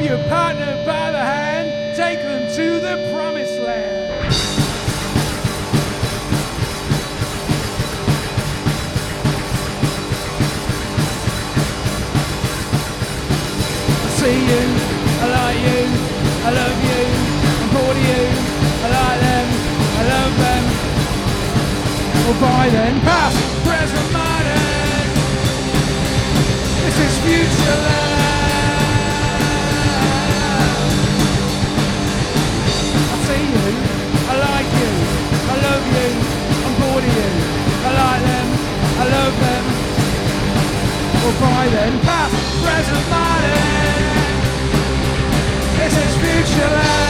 Grab your partner by the hand, take them to the promised land. I see you, I like you, I love you, I'm proud of you, I like them, I love them. Well, by then, past, present, modern. This is future love. I love them. Well, by then, past, present, modern. This is future love.